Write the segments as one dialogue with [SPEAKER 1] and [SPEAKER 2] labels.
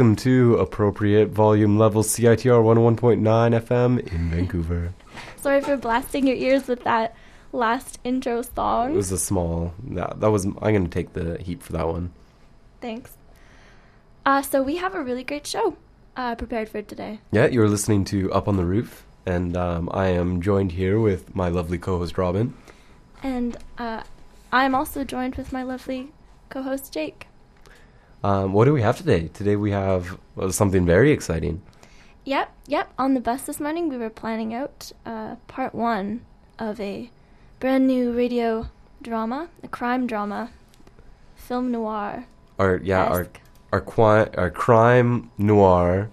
[SPEAKER 1] welcome to appropriate volume level CITR 101.9 FM in Vancouver.
[SPEAKER 2] Sorry for blasting your ears with that last intro song.
[SPEAKER 1] It was a small that, that was I'm going to take the heat for that one.
[SPEAKER 2] Thanks. Uh, so we have a really great show uh, prepared for today.
[SPEAKER 1] Yeah, you're listening to Up on the Roof and um, I am joined here with my lovely co-host Robin.
[SPEAKER 2] And uh, I'm also joined with my lovely co-host Jake.
[SPEAKER 1] Um, what do we have today? Today we have well, something very exciting.
[SPEAKER 2] Yep, yep. On the bus this morning, we were planning out uh, part one of a brand new radio drama, a crime drama, film noir.
[SPEAKER 1] Our yeah, our our qui- our crime noir,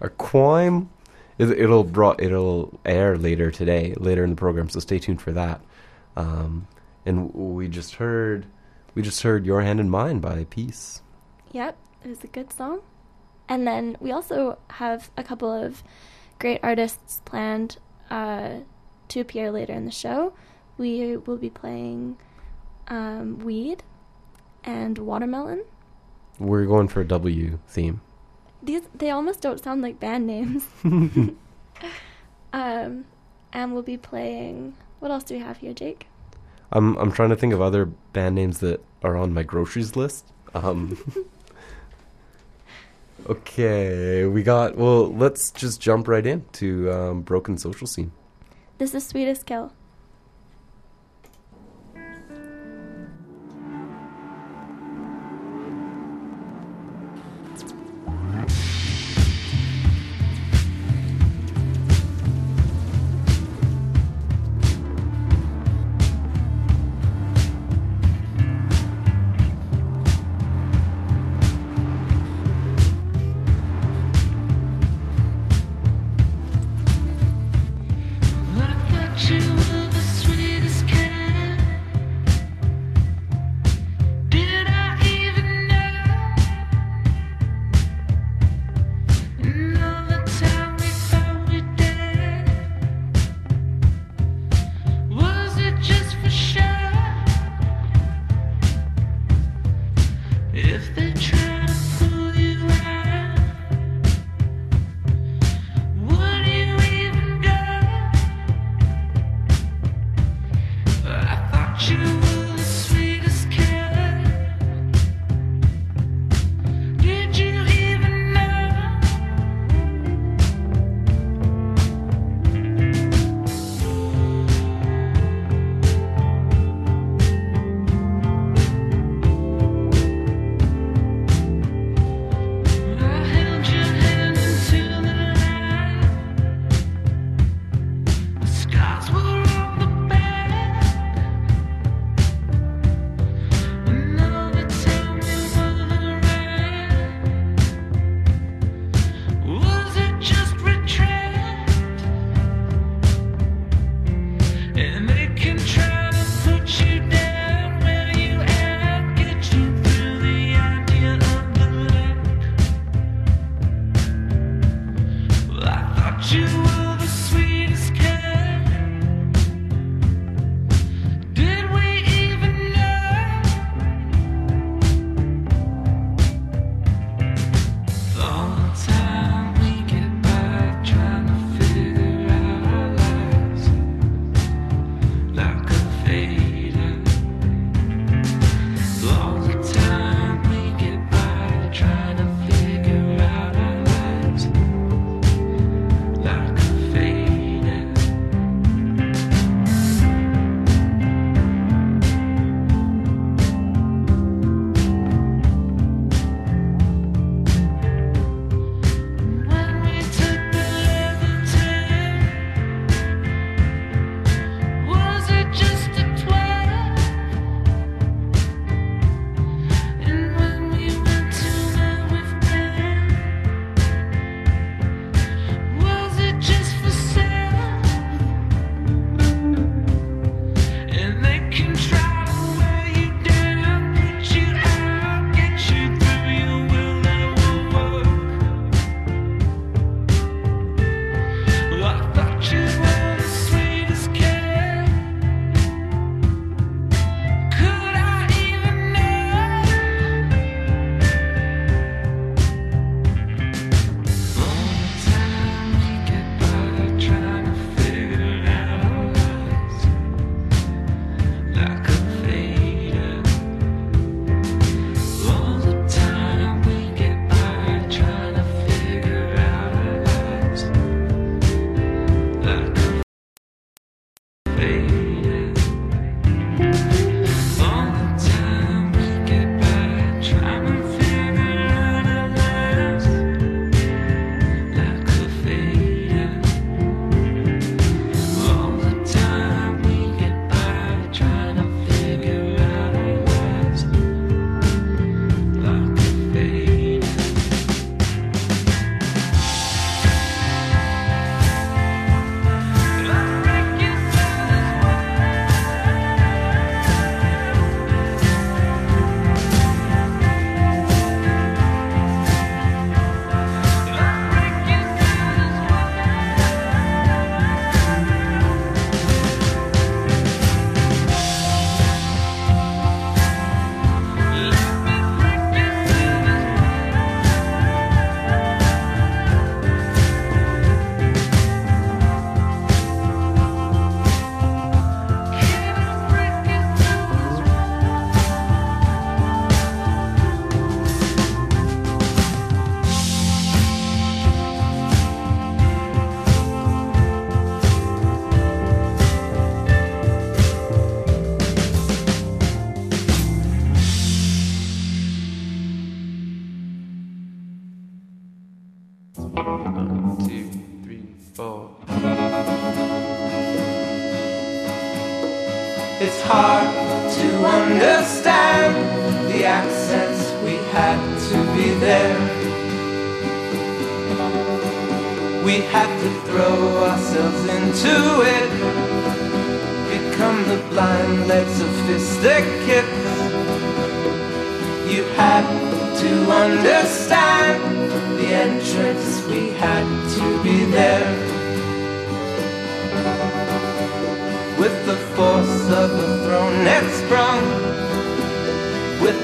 [SPEAKER 1] our crime. It, it'll brought it'll air later today, later in the program. So stay tuned for that. Um, and we just heard, we just heard "Your Hand in Mine" by Peace.
[SPEAKER 2] Yep, it was a good song. And then we also have a couple of great artists planned uh, to appear later in the show. We will be playing um, Weed and Watermelon.
[SPEAKER 1] We're going for a W theme.
[SPEAKER 2] These they almost don't sound like band names. um, and we'll be playing. What else do we have here, Jake?
[SPEAKER 1] I'm I'm trying to think of other band names that are on my groceries list. Um, okay, we got. Well, let's just jump right in to um, Broken Social Scene.
[SPEAKER 2] This is Sweetest Kill.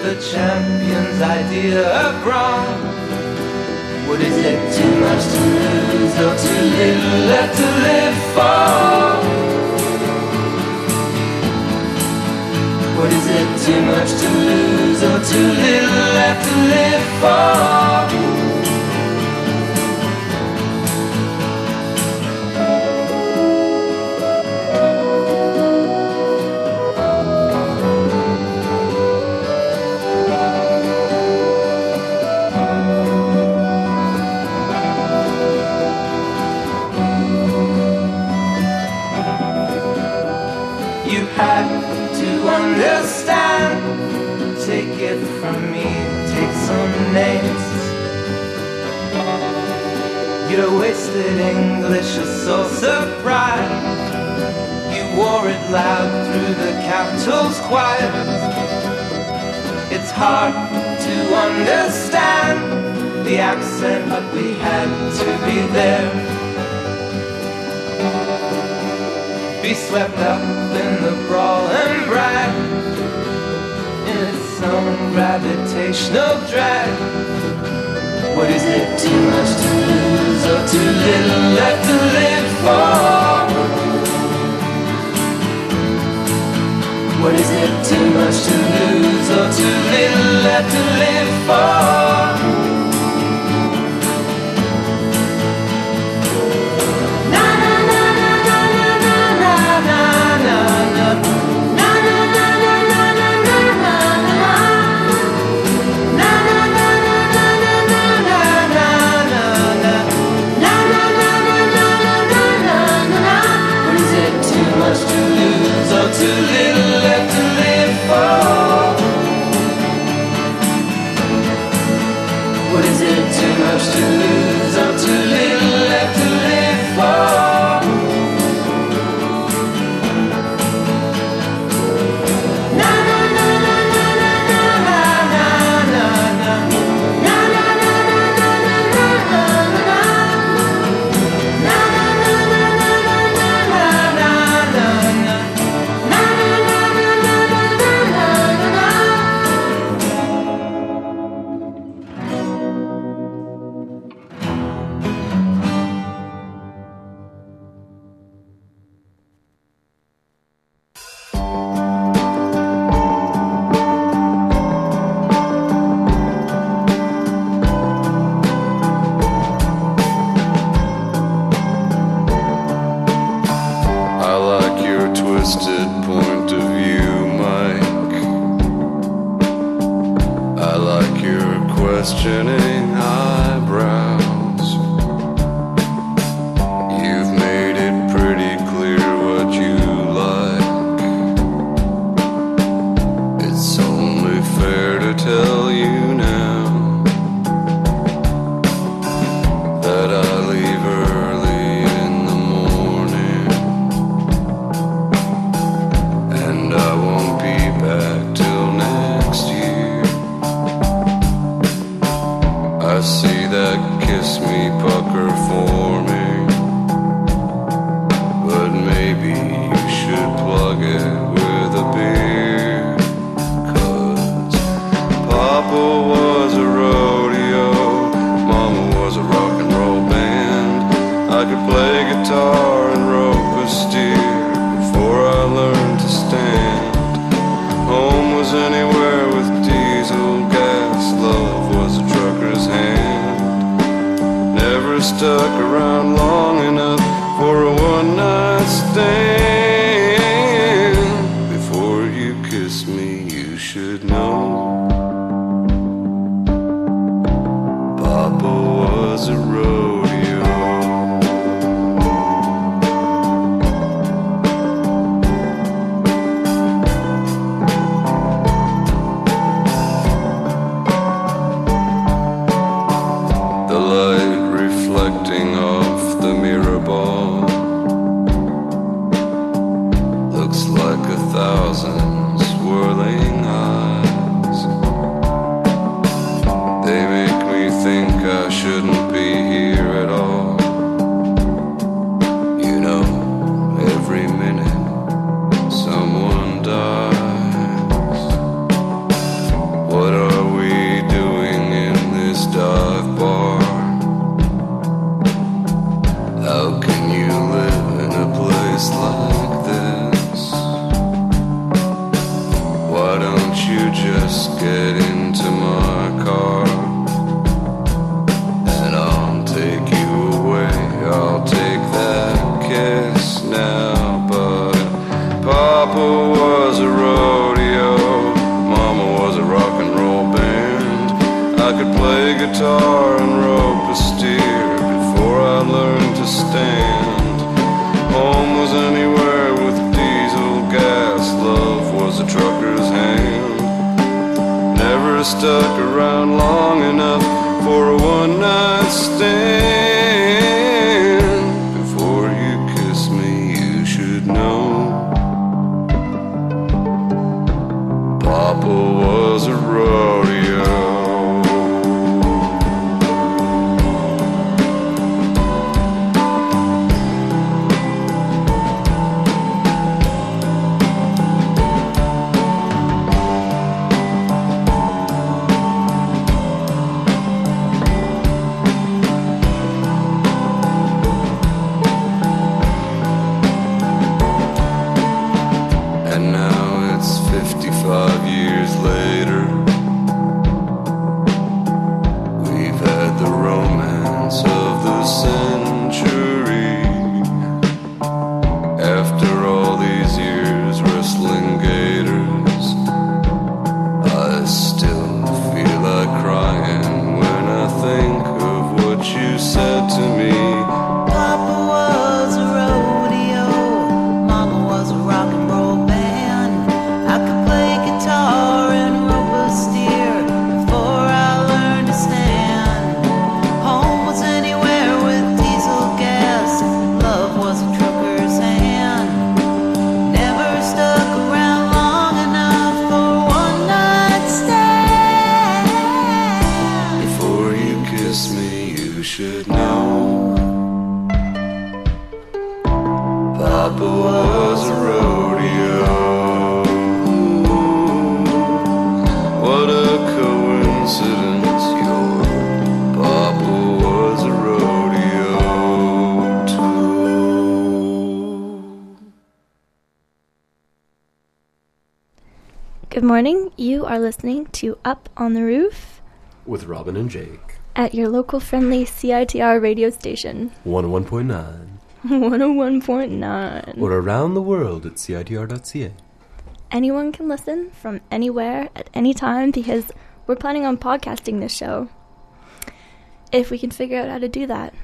[SPEAKER 3] the
[SPEAKER 4] champion's idea of wrong? What is it too much to lose or too little left to live for? What is it too much to lose or too little left to live for? Your wasted English is so surprised You wore it loud through the capital's choir. It's hard to understand the accent But we had to be there. Be swept up in the brawl and brag. In its own gravitational drag. What is it too much to lose? so too little left to live for What is it, too much to lose or too little left to live for?
[SPEAKER 5] I could play guitar and rope a steer before I learned to stand. Home was anywhere with diesel gas. Love was a trucker's hand. Never stuck around long enough for a one night stand.
[SPEAKER 6] Papa was a rodeo. What
[SPEAKER 7] a
[SPEAKER 6] coincidence, your Papa was a rodeo too.
[SPEAKER 2] Good morning. You are listening to Up on the Roof
[SPEAKER 1] With Robin and Jake.
[SPEAKER 2] at your local friendly CITR radio station,
[SPEAKER 1] 101.9.
[SPEAKER 2] 101.9.
[SPEAKER 1] Or around the world at CITR.ca.
[SPEAKER 2] Anyone can listen from anywhere at any time because we're planning on podcasting this show. If we can figure out how to do that.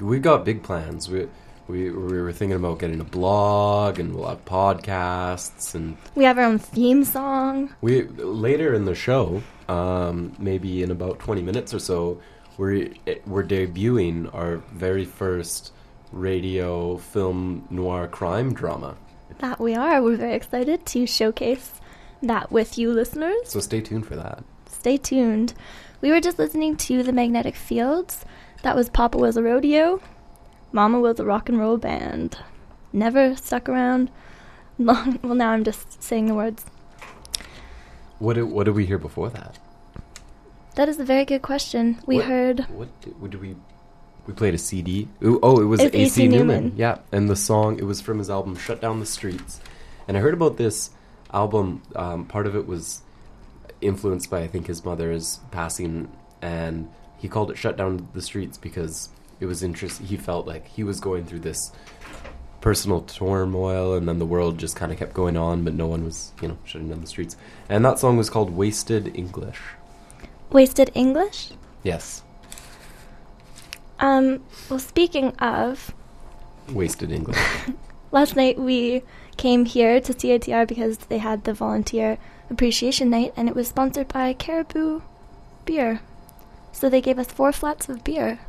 [SPEAKER 1] We've got big plans. We, we, we were thinking about getting a blog and we'll have podcasts and
[SPEAKER 2] We have our own theme song.
[SPEAKER 1] We later in the show, um, maybe in about twenty minutes or so, we're we're debuting our very first radio film noir crime drama.
[SPEAKER 2] That we are. We're very excited to showcase that with you listeners.
[SPEAKER 1] So stay tuned for that.
[SPEAKER 2] Stay tuned. We were just listening to The Magnetic Fields. That was Papa Was a Rodeo. Mama was a rock and roll band. Never stuck around long. Well, now I'm just saying the words.
[SPEAKER 1] What did, what did we hear before that?
[SPEAKER 2] That is a very good question. We
[SPEAKER 1] What-
[SPEAKER 2] heard
[SPEAKER 1] What did, what did we? We played a CD. Ooh, oh, it was
[SPEAKER 2] It's
[SPEAKER 1] AC
[SPEAKER 2] AC
[SPEAKER 1] Newman.
[SPEAKER 2] Newman.
[SPEAKER 1] Yeah, and the song it was from his album "Shut Down the Streets." And I heard about this album. Um, part of it was influenced by I think his mother's passing, and he called it "Shut Down the Streets" because it was interest. He felt like he was going through this personal turmoil, and then the world just kind of kept going on, but no one was, you know, shutting down the streets. And that song was called "Wasted English."
[SPEAKER 2] Wasted English.
[SPEAKER 1] Yes,
[SPEAKER 2] um, well, speaking of
[SPEAKER 1] wasted English,
[SPEAKER 2] last night we came here to CITR because they had the volunteer appreciation night, and it was sponsored by Caribou Beer. So they gave us four flats of beer,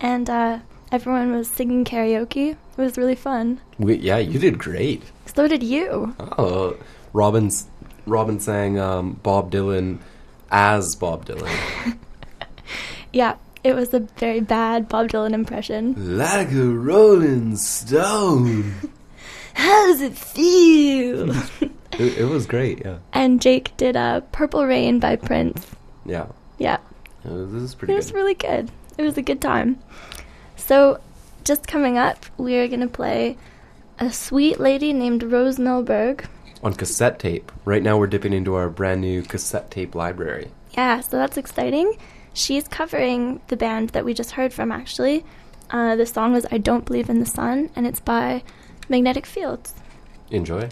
[SPEAKER 2] and uh, everyone was singing karaoke. It was really fun.
[SPEAKER 8] We, yeah, you did great.
[SPEAKER 2] So did you.
[SPEAKER 8] Oh, Robin's Robin sang um, Bob Dylan as Bob Dylan.
[SPEAKER 2] yeah, it was a very bad Bob Dylan impression.
[SPEAKER 8] Like a rolling stone.
[SPEAKER 2] How does it feel?
[SPEAKER 8] it, it, was great, yeah.
[SPEAKER 2] And Jake did a Purple Rain by Prince.
[SPEAKER 8] Yeah.
[SPEAKER 2] Yeah.
[SPEAKER 8] It was, this is pretty.
[SPEAKER 2] It
[SPEAKER 8] was
[SPEAKER 2] really good. It was a good time. So, just coming up, we are gonna play a sweet lady named Rose Melberg
[SPEAKER 8] on cassette tape. Right now, we're dipping into our brand new cassette tape library.
[SPEAKER 2] Yeah, so that's exciting. She's covering the band that we just heard from, actually. Uh, the song was I Don't Believe in the Sun, and it's by Magnetic Fields.
[SPEAKER 8] Enjoy.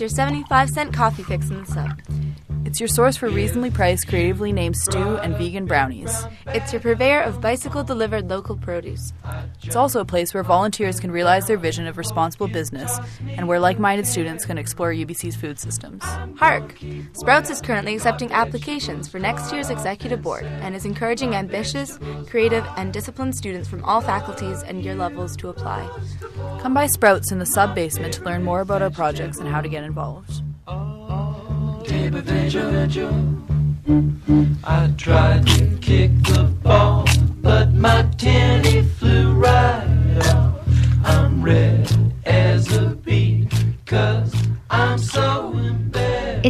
[SPEAKER 9] your
[SPEAKER 10] 75 cent coffee fix in the sub.
[SPEAKER 11] It's your source for reasonably priced, creatively named stew and vegan brownies.
[SPEAKER 10] It's your purveyor of bicycle delivered local produce.
[SPEAKER 11] It's also a place where volunteers can realize their vision of responsible business and where like minded students can explore UBC's food systems.
[SPEAKER 10] Hark! Sprouts is currently accepting applications for next year's executive board and is encouraging ambitious, creative, and disciplined students from all faculties and year levels to apply.
[SPEAKER 11] Come by Sprouts in the sub basement to learn more about our projects and how to get involved.
[SPEAKER 12] I tried to kick the ball, but my tenny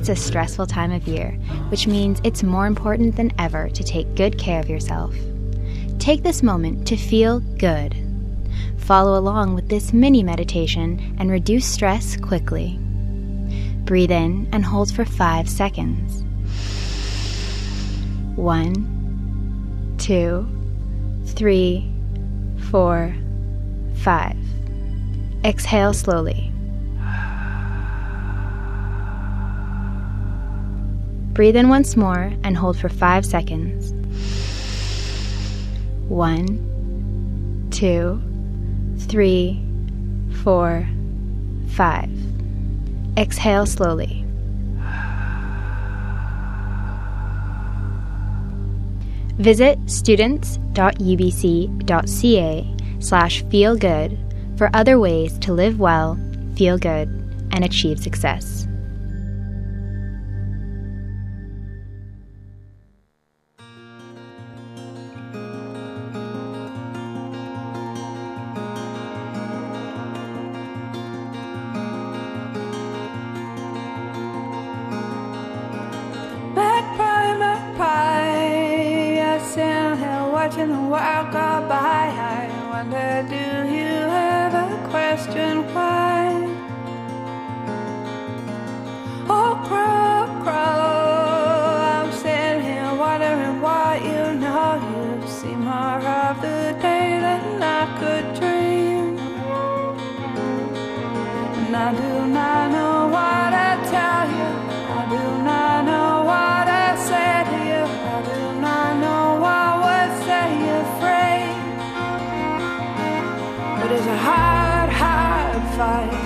[SPEAKER 13] It's a stressful time of year, which means it's more important than ever to take good care of yourself. Take this moment to feel good. Follow along with this mini meditation and reduce stress quickly. Breathe in and hold for five seconds. One, two, three, four, five. Exhale slowly. Breathe in once more and hold for five seconds. One, two, three, four, five. Exhale slowly. Visit students.ubc.ca slash feel good for other ways to live well, feel good, and achieve success.
[SPEAKER 3] See more of the day than I could dream. And I do not know what I tell you. I do not know what I say to you. I do not know what would set you free. But it's a hard, hard fight.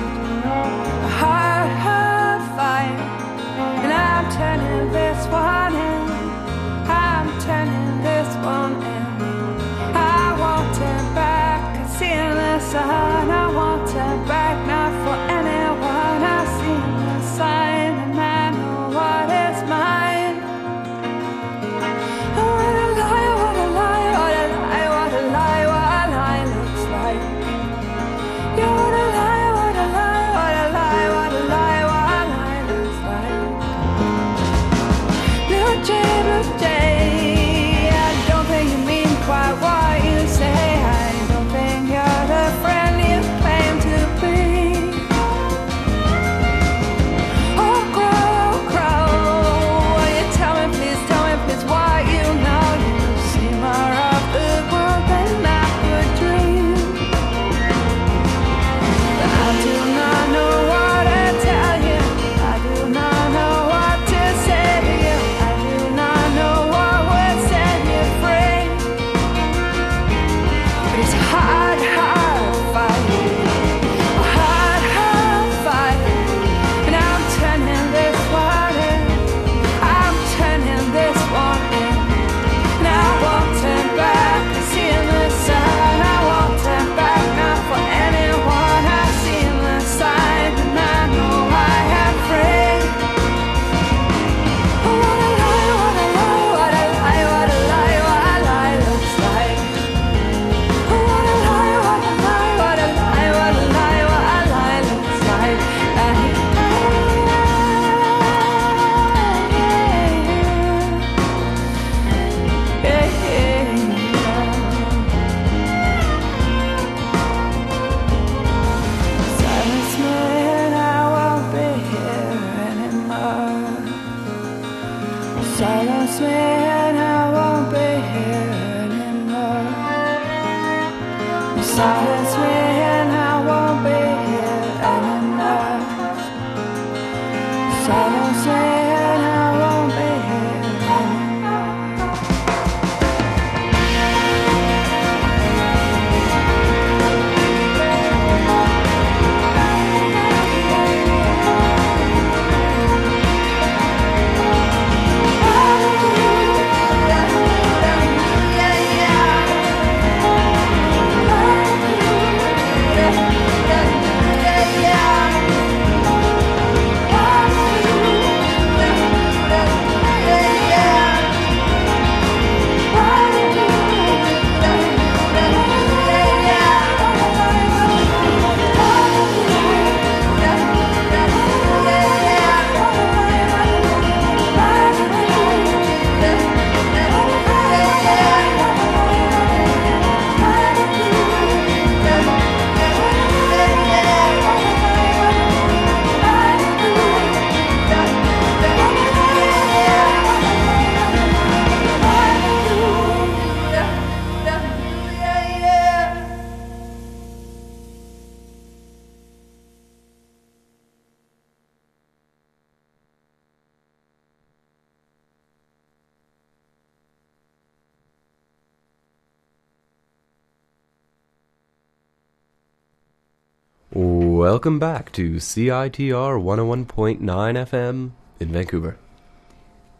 [SPEAKER 1] Welcome back to CITR 101.9 FM in Vancouver.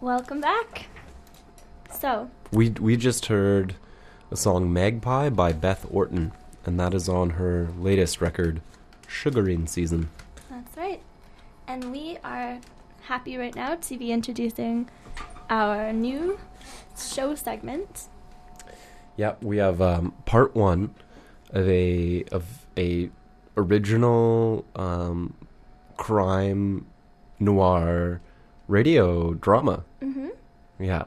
[SPEAKER 2] Welcome back. So,
[SPEAKER 1] We we just heard a song Magpie by Beth Orton, and that is on her latest record, Sugaring Season.
[SPEAKER 2] that's right. And we are happy right now to be introducing our new show segment.
[SPEAKER 1] Yeah, we have um, part one of a of a original um, crime noir radio drama.
[SPEAKER 2] Mm-hmm.
[SPEAKER 1] Yeah.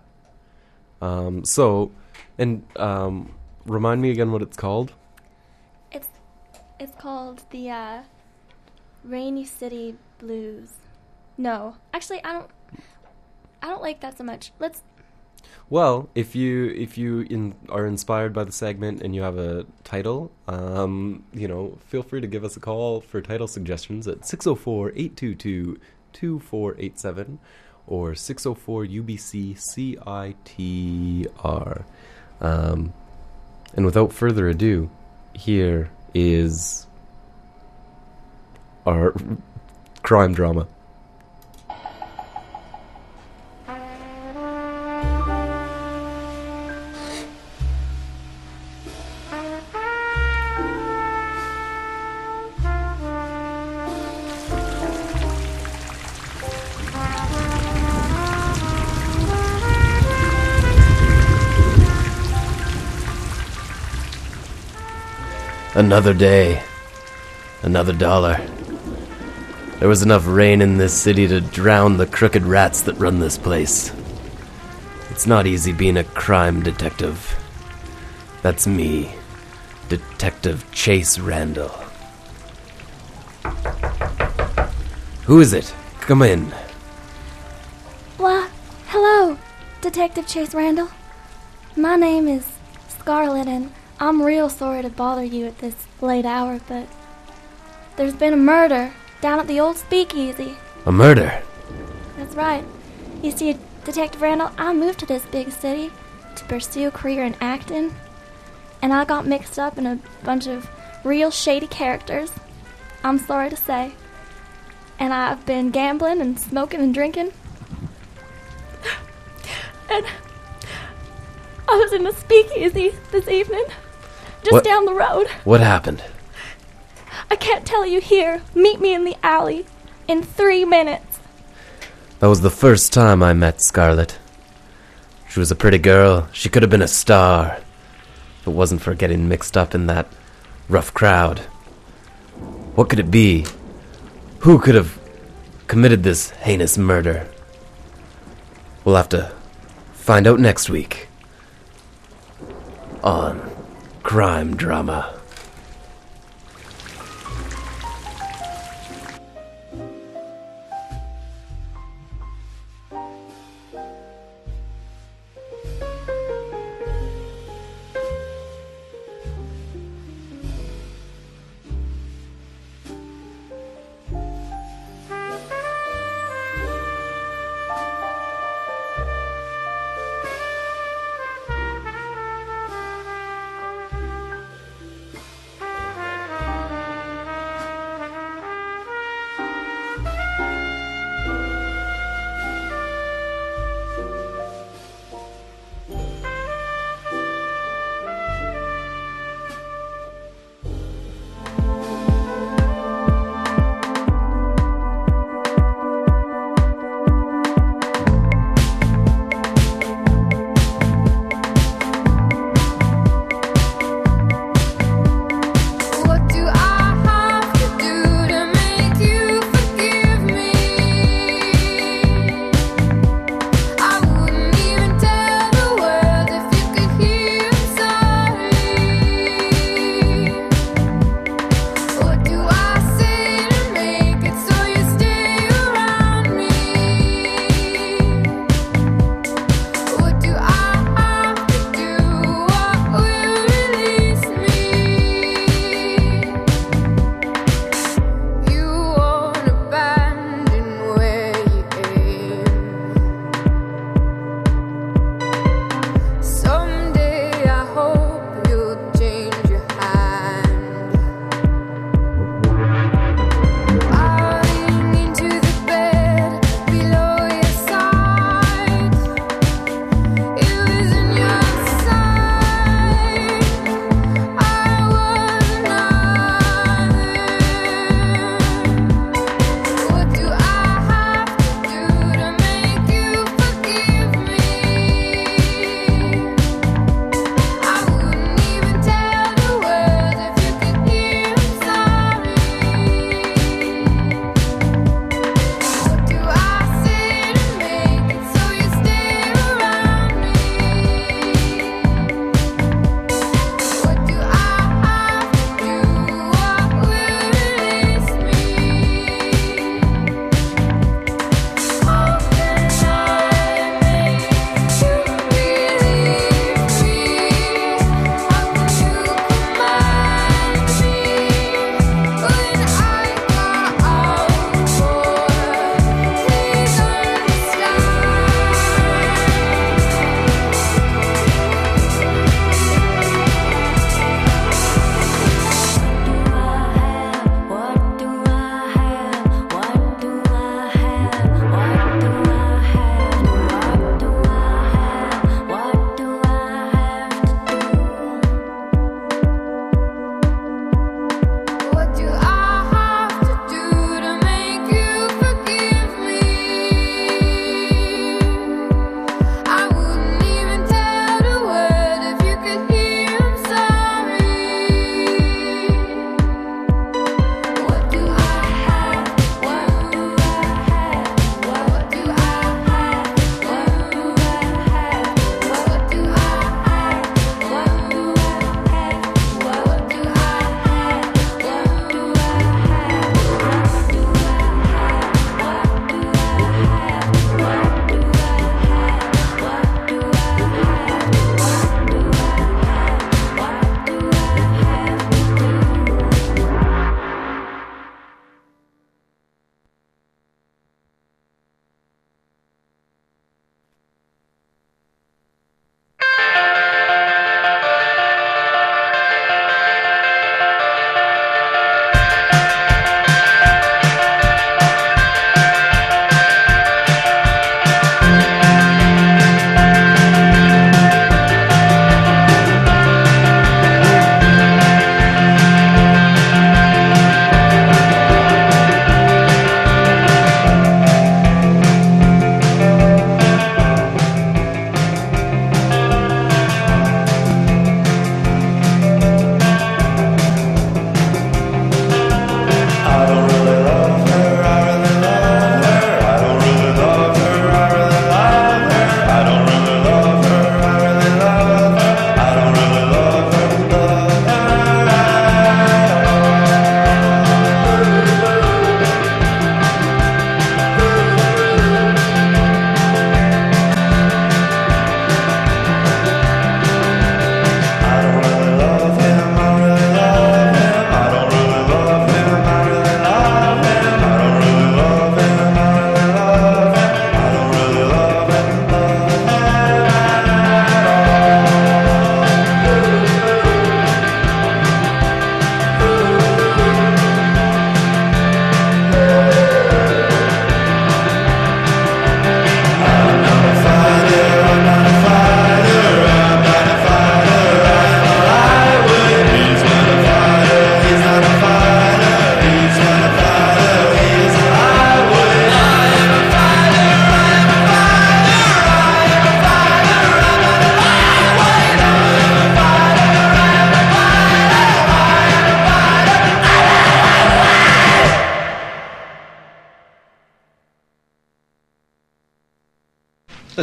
[SPEAKER 1] Um, so, and um, remind me again what it's called.
[SPEAKER 2] It's it's called the uh, Rainy City Blues. No, actually, I don't. I don't like that so much. Let's.
[SPEAKER 1] Well, if you if you in, are inspired by the segment and you have a title, um, you know, feel free to give us a call for title suggestions at 604-822-2487 or 604-UBC-CITR. Um, and without further ado, here is our crime drama.
[SPEAKER 14] Another day. Another dollar. There was enough rain in this city to drown the crooked rats that run this place. It's not easy being a crime detective. That's me, Detective Chase Randall. Who is it? Come in.
[SPEAKER 2] Why, hello, Detective Chase Randall. My name is Scarlet, and I'm real sorry to bother you at this late hour, but there's been a murder down at the old speakeasy.
[SPEAKER 14] A murder.
[SPEAKER 2] That's right. You see, Detective Randall, I moved to this big city to pursue a career in acting, and I got mixed up in a bunch of real shady characters. I'm sorry to say. And I've been gambling and smoking and drinking. and I was in the speakeasy this evening, just
[SPEAKER 14] What-
[SPEAKER 2] down the road.
[SPEAKER 14] What happened?
[SPEAKER 2] I can't tell you here. Meet me in the alley in three minutes.
[SPEAKER 14] That was the first time I met Scarlet. She was a pretty girl. She could have been a star. If it wasn't for getting mixed up in that rough crowd. What could it be? Who could have committed this heinous murder? We'll have to find out next week. On Crime Drama.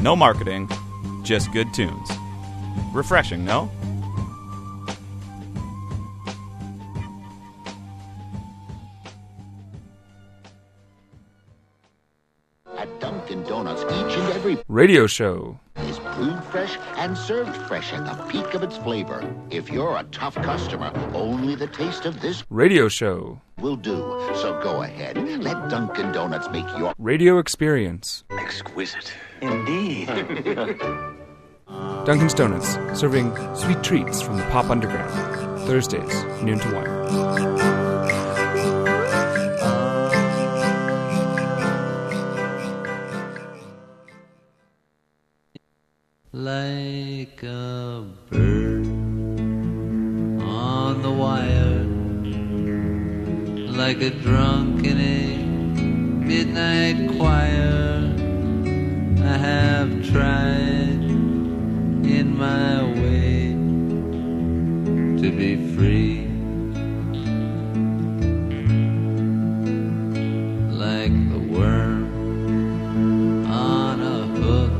[SPEAKER 15] no marketing, just good tunes. Refreshing, no?
[SPEAKER 16] At Dunkin' Donuts, each and every
[SPEAKER 17] Radio show.
[SPEAKER 16] is brewed fresh and served fresh at the peak of its flavor. If you're a tough customer, only the taste of this
[SPEAKER 17] Radio show.
[SPEAKER 16] will do. So go ahead, let Dunkin' Donuts make your
[SPEAKER 17] Radio experience.
[SPEAKER 16] exquisite. Indeed.
[SPEAKER 17] Dunkin's Donuts, serving sweet treats from the pop underground. Thursdays, noon to 1.
[SPEAKER 18] like a bird on the wire, like a drunk in a midnight choir. I have tried in my way to be free. Like the worm on a hook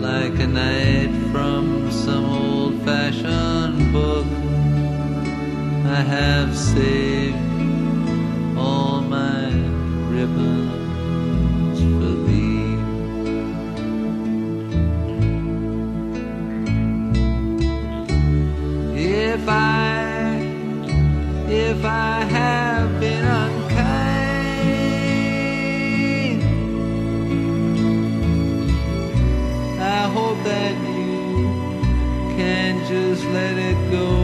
[SPEAKER 18] like a knight from some old fashioned book. I have saved if I have been unkind, I hope that you can just let it go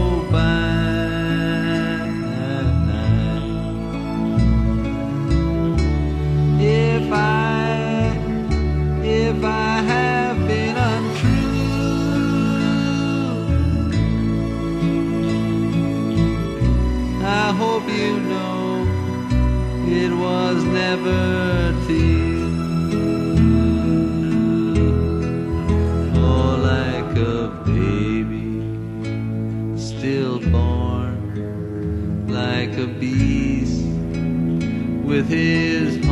[SPEAKER 18] stillborn, like a beast with his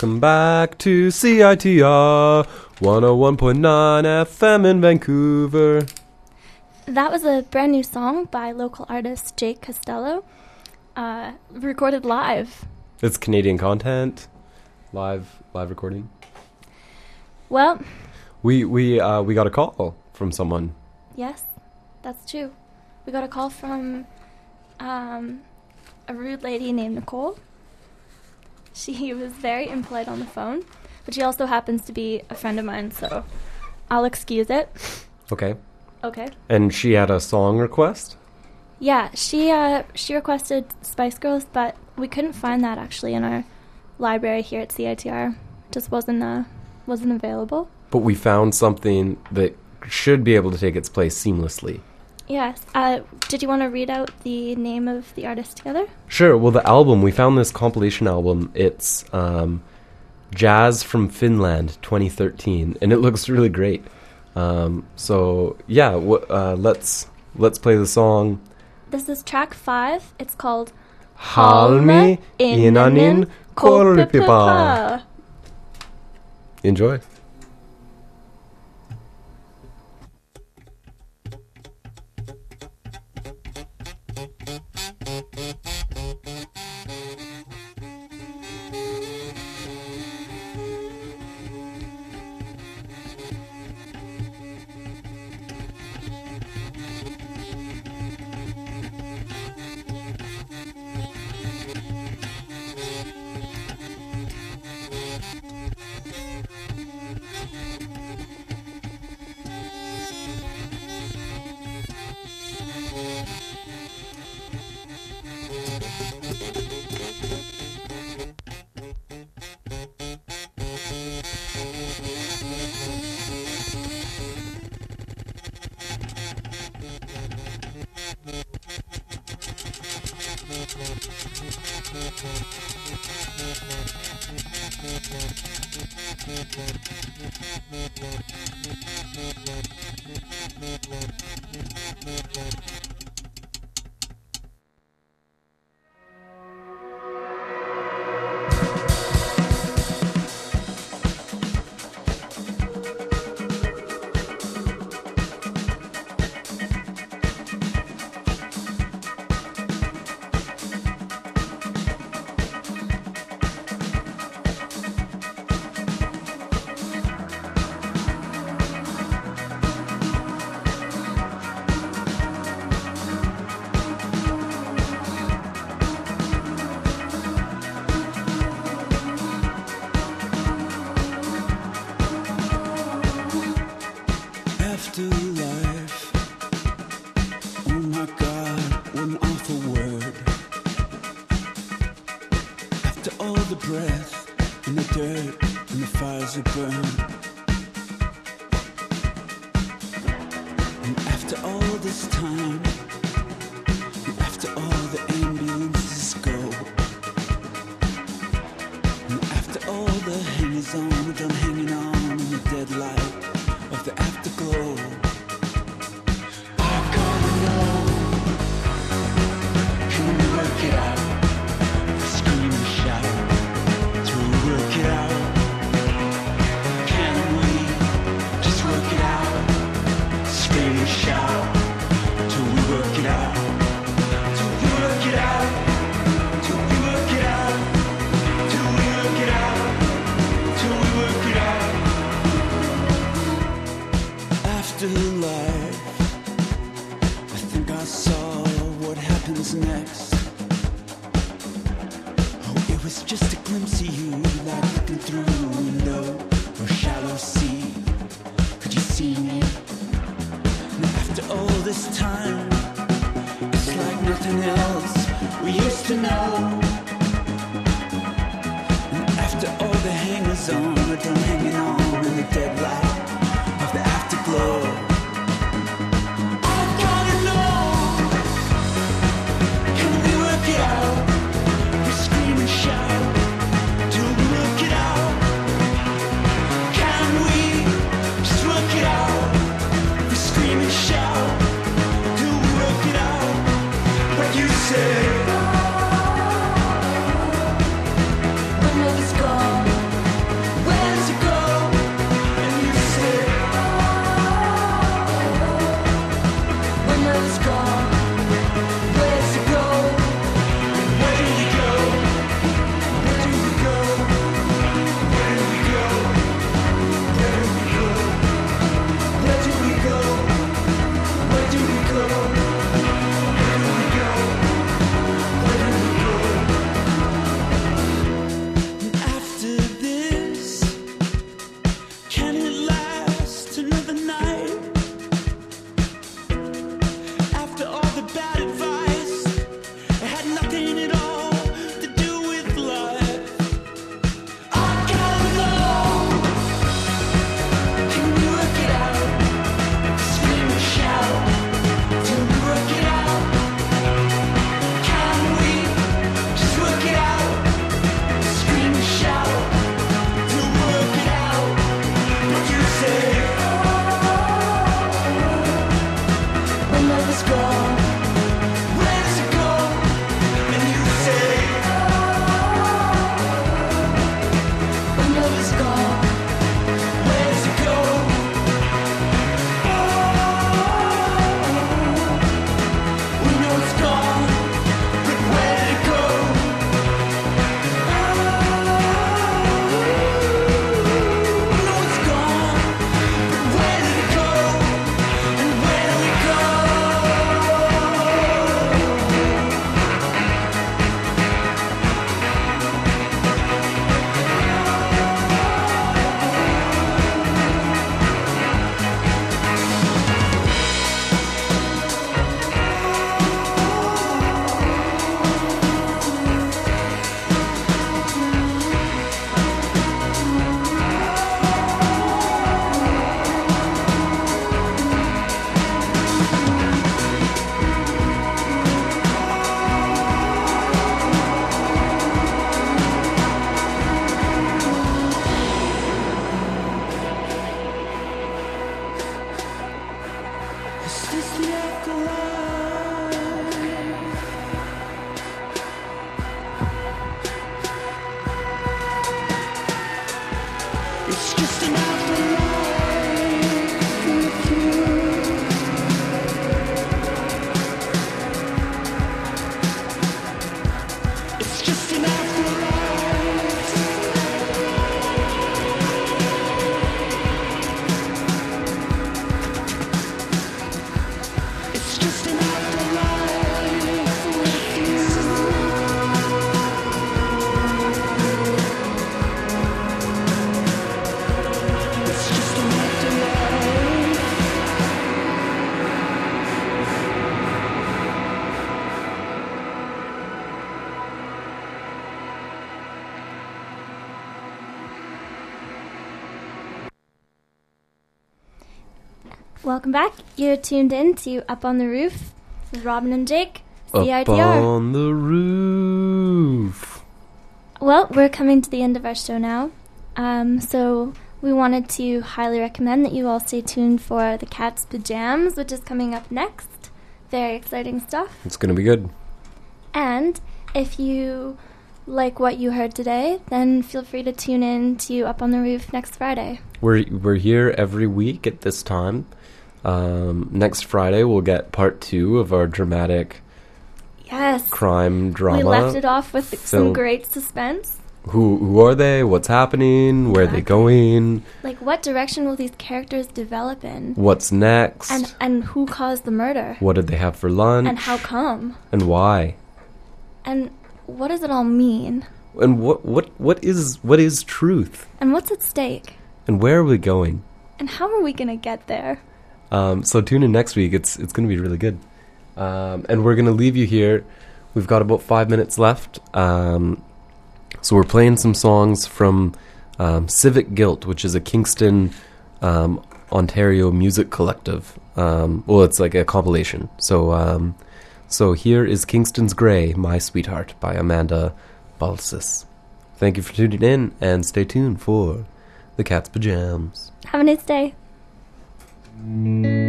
[SPEAKER 1] Welcome back to CITR 101.9 FM in Vancouver.
[SPEAKER 2] That was a brand new song by local artist Jake Costello, uh, recorded live.
[SPEAKER 1] It's Canadian content, live live recording.
[SPEAKER 2] Well,
[SPEAKER 1] We we uh, we got a call from someone.
[SPEAKER 2] yes, that's true. We got a call from um, a rude lady named Nicole. She was very impolite on the phone, but she also happens to be a friend of mine, so I'll excuse it.
[SPEAKER 1] Okay.
[SPEAKER 2] Okay.
[SPEAKER 1] And she had a song request.
[SPEAKER 2] Yeah, she uh, she requested Spice Girls, but we couldn't find that actually in our library here at CITR. Just wasn't uh, wasn't available.
[SPEAKER 1] But we found something that should be able to take its place seamlessly.
[SPEAKER 2] Yes. Uh, did you want to read out the name of the artist together?
[SPEAKER 1] Sure. Well, the album we found this compilation album. It's um, Jazz from Finland, 2013, and it looks really great. Um, so yeah, w- uh, let's let's play the song
[SPEAKER 2] This is track five. It's called
[SPEAKER 1] Halmi Inanin Korpipa. Enjoy.
[SPEAKER 4] Afterlife.
[SPEAKER 2] You're tuned in to Up on the Roof with Robin and Jake.
[SPEAKER 1] Up
[SPEAKER 2] CITR.
[SPEAKER 1] on the roof.
[SPEAKER 2] Well, we're coming to the end of our show now. Um, so we wanted to highly recommend that you all stay tuned for the Cat's Pajams, which is coming up next. Very exciting stuff.
[SPEAKER 1] It's gonna be good.
[SPEAKER 2] And if you like what you heard today, then feel free to tune in to Up on the Roof next Friday.
[SPEAKER 1] We're we're here every week at this time. Um, next Friday we'll get part two of our dramatic
[SPEAKER 2] Yes.
[SPEAKER 1] crime drama.
[SPEAKER 2] We left it off with some great suspense.
[SPEAKER 1] Who who are they? What's happening? Where are they going?
[SPEAKER 2] Like, what direction will these characters develop in?
[SPEAKER 1] What's next?
[SPEAKER 2] And and who caused the murder?
[SPEAKER 1] what did they have for lunch?
[SPEAKER 2] And how come?
[SPEAKER 1] And why?
[SPEAKER 2] And what does it all mean?
[SPEAKER 1] And what what what is what is truth?
[SPEAKER 2] And what's at stake?
[SPEAKER 1] And where are we going?
[SPEAKER 2] And how are we gonna get there?
[SPEAKER 1] Um, so tune in next week. It's it's going to be really good. Um, and we're going to leave you here. We've got about five minutes left. Um, so we're playing some songs from um, Civic Guilt, which is a Kingston, um, Ontario music collective. Um, well, it's like a compilation. So so here is Kingston's Grey, My Sweetheart by Amanda Balsis. Thank you for tuning in, and stay tuned for the Cat's Pajams.
[SPEAKER 2] Have a nice day.
[SPEAKER 3] Música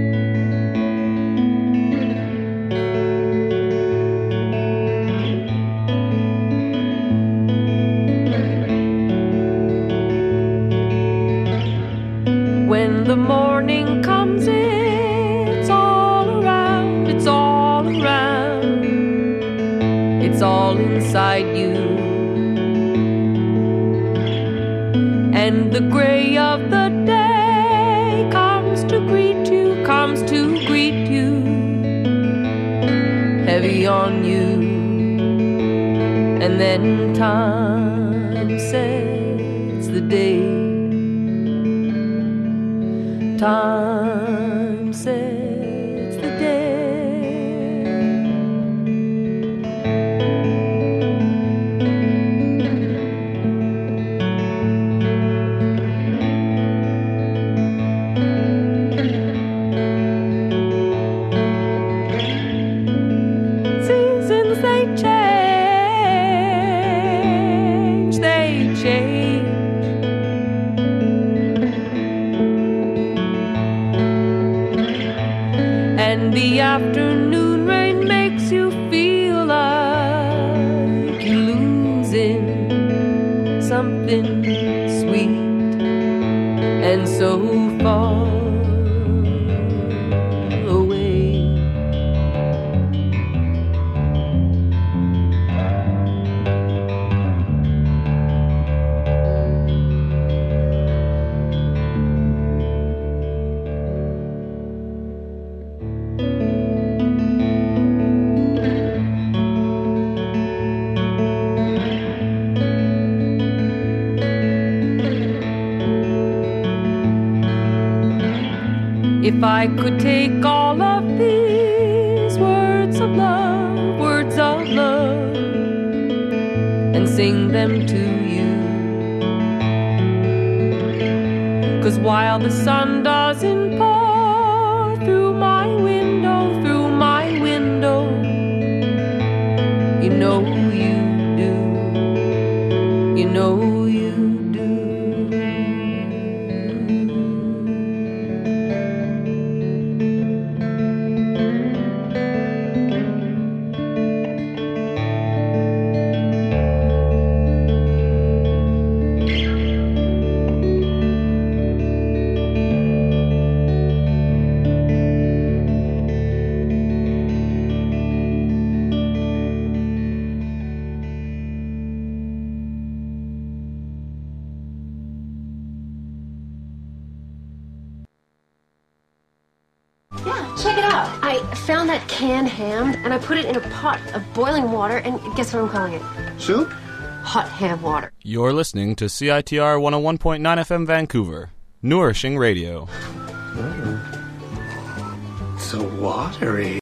[SPEAKER 3] on you. And then time sets the day. Time so far I could take all of these words of love, words of love, and sing them to you. Cause while the sun doesn't
[SPEAKER 19] water, and guess what I'm calling it?
[SPEAKER 20] Soup?
[SPEAKER 19] Hot ham water.
[SPEAKER 15] You're listening to CITR 101.9 FM Vancouver, nourishing radio.
[SPEAKER 20] So watery.